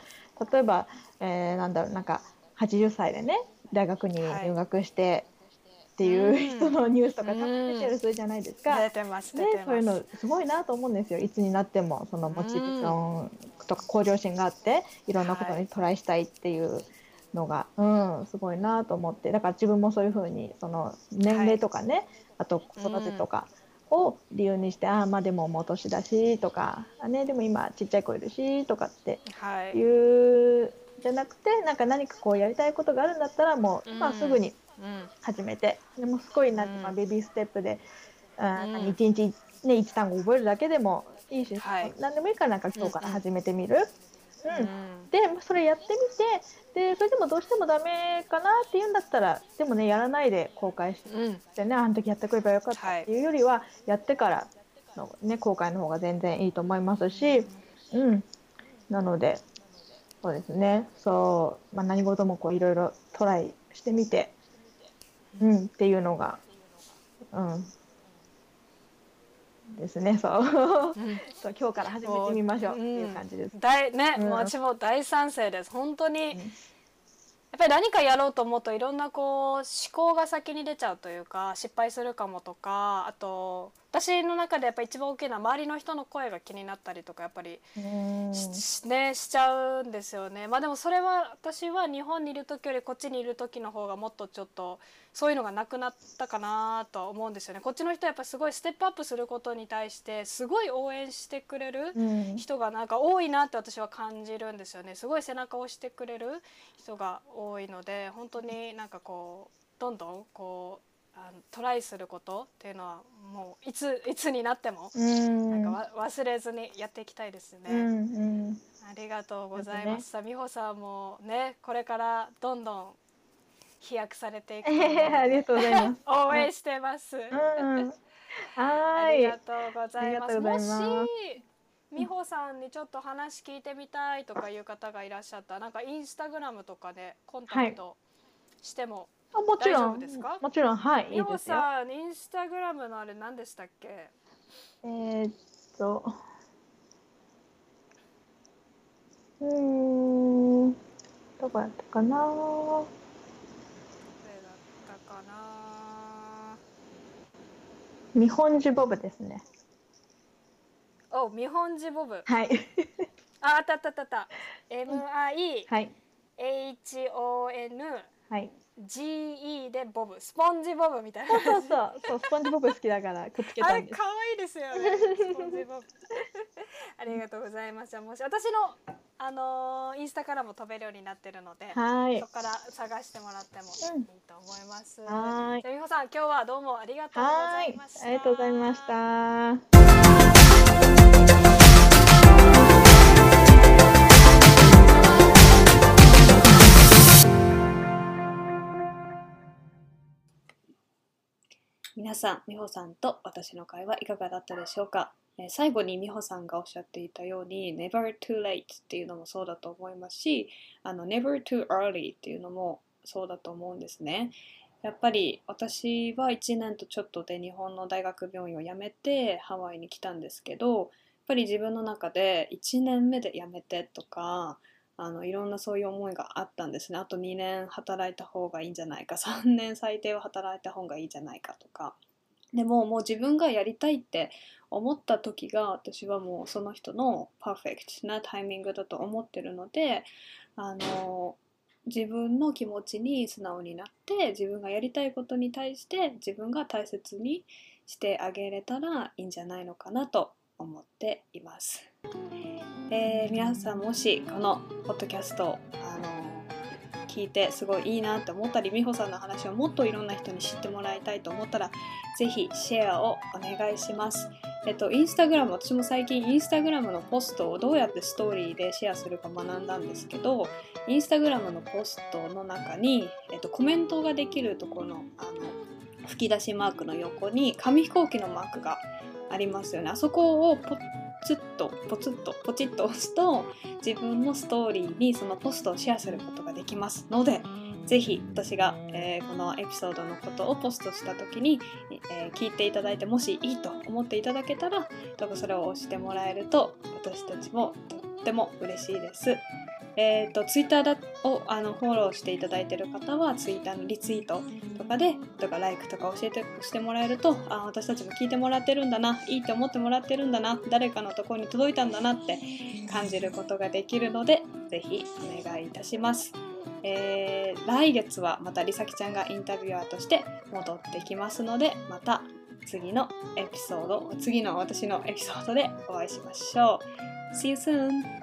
例えば、えーなんだろうなんか80歳でね大学に入学してっていう人のニュースとかたくさん出てるするじゃないですか。出てます出ね。そういうのすごいなと思うんですよ。いつになってもそのモチベーションとか向上心があっていろんなことにトライしたいっていうのが、うんすごいなと思ってだから自分もそういうふうにその年齢とかね、あと子育てとかを理由にして、ああまあでももう年だしとかあ、ね、でも今ちっちゃい子いるしとかってはい。いうじゃなくてなんか何かこうやりたいことがあるんだったらもう今うんすぐにうん。始めてでもすごいなって、うん。まあ、ベビーステップであうん。ー一日、ね、一単語覚えるだけでもいいし、はい。何でもいいからなんか今日から始めてみる。うん。うん。でそれやってみてでそれでもどうしてもダメかなって言うんだったらでもねやらないで後悔しうん。てねあの時やってくればよかったっていうよりは、やってからの、ね、後悔の方が全然いいと思いますし、うん、なのでそうですね。そう、まあ、何事もこういろいろトライしてみて、うん、っていうのが、うん、ですねそう。うん。そう今日から始めてみましょう。っていう感じです。大ね、うん。もう私も大賛成です。本当に、ん。やっぱり何かやろうと思うといろんなこう思考が先に出ちゃうというか失敗するかもとかあと私の中でやっぱ一番大きいのは周りの人の声が気になったりとかやっぱりしねしちゃうんですよね。まあでもそれは私は日本にいる時よりこっちにいる時の方がもっとちょっとそういうのがなくなったかなとは思うんですよね。こっちの人はやっぱりすごいステップアップすることに対してすごい応援してくれるうん。人がなんか多いなって私は感じるんですよね。すごい背中を押してくれる人が多いので本当になんかこうどんどんこうあのトライすることっていうのはもういついつになっても、うん。なんかわ忘れずにやっていきたいですね。うんうん。ありがとうございます。さあ美穂さんもねこれからどんどん飛躍されていくと思うので ありがとうございます。応援してます。うん、はい。ありがとうございますもし美穂さんにちょっと話聞いてみたいとかいう方がいらっしゃったら、なんかインスタグラムとかでコンタクトしても、あもちろんですか？もちろんはいい美穂いですよ。さんインスタグラムのあれ何でしたっけ？えー、っとうーんどこやったかな？どれだったかな。日本人ボブですね。お、日本人ボブ。はいあ、あったあったあった。M I はい H O N はい G E でボブ、スポンジボブみたいなそうそうそうスポンジボブ好きだからくっつけたんです可愛いですよね。スポンジボブ。ありがとうございます。じゃあもし私のあのーインスタからも飛べるようになってるので、はいそこから探してもらってもいいと思います。はーいじゃあ美穂さん今日はどうもありがとうござはいいました。ありがとうございまし。た皆さん、美穂さんと私の会話いかがだったでしょうか、え最後に美穂さんがおっしゃっていたように Never too late っていうのもそうだと思いますしあの Never too early っていうのもそうだと思うんですね。やっぱり私は1年とちょっとで日本の大学病院を辞めてハワイに来たんですけどやっぱり自分の中で1年目で辞めてとかあのいろんなそういう思いがあったんですね。あと2年働いた方がいいんじゃないか。3年最低は働いた方がいいじゃないかとか。でももう自分がやりたいって思った時が私はもうその人のパーフェクトなタイミングだと思ってるのであの自分の気持ちに素直になって自分がやりたいことに対して自分が大切にしてあげれたらいいんじゃないのかなと思っています。えー皆さんもしこのポッドキャストあの聞いてすごいいいなって思ったり美穂さんの話をもっといろんな人に知ってもらいたいと思ったらぜひシェアをお願いします。えっと、インスタグラム、私も最近インスタグラムのポストをどうやってストーリーでシェアするか学んだんですけど、インスタグラムのポストの中に、えっと、コメントができるところのあの吹き出しマークの横に紙飛行機のマークがありますよね。あそこをポツッと、ポツッと、ポチッと押すと、自分のストーリーにそのポストをシェアすることができますので、ぜひ私が、えーこのエピソードのことをポストした時に、えー聞いていただいてもしいいと思っていただけたらどうかそれを押してもらえると私たちもとっても嬉しいです。えっ、とツイッターだをあのフォローしていただいている方はツイッターのリツイートとかでとかライクとか教えてしてもらえるとあ私たちも聞いてもらってるんだないいって思ってもらってるんだな誰かのところに届いたんだなって感じることができるのでぜひお願いいたします。えー来月はまたりさきちゃんがインタビュアーとして戻ってきますのでまた次のエピソード次の私のエピソードでお会いしましょう See you soon!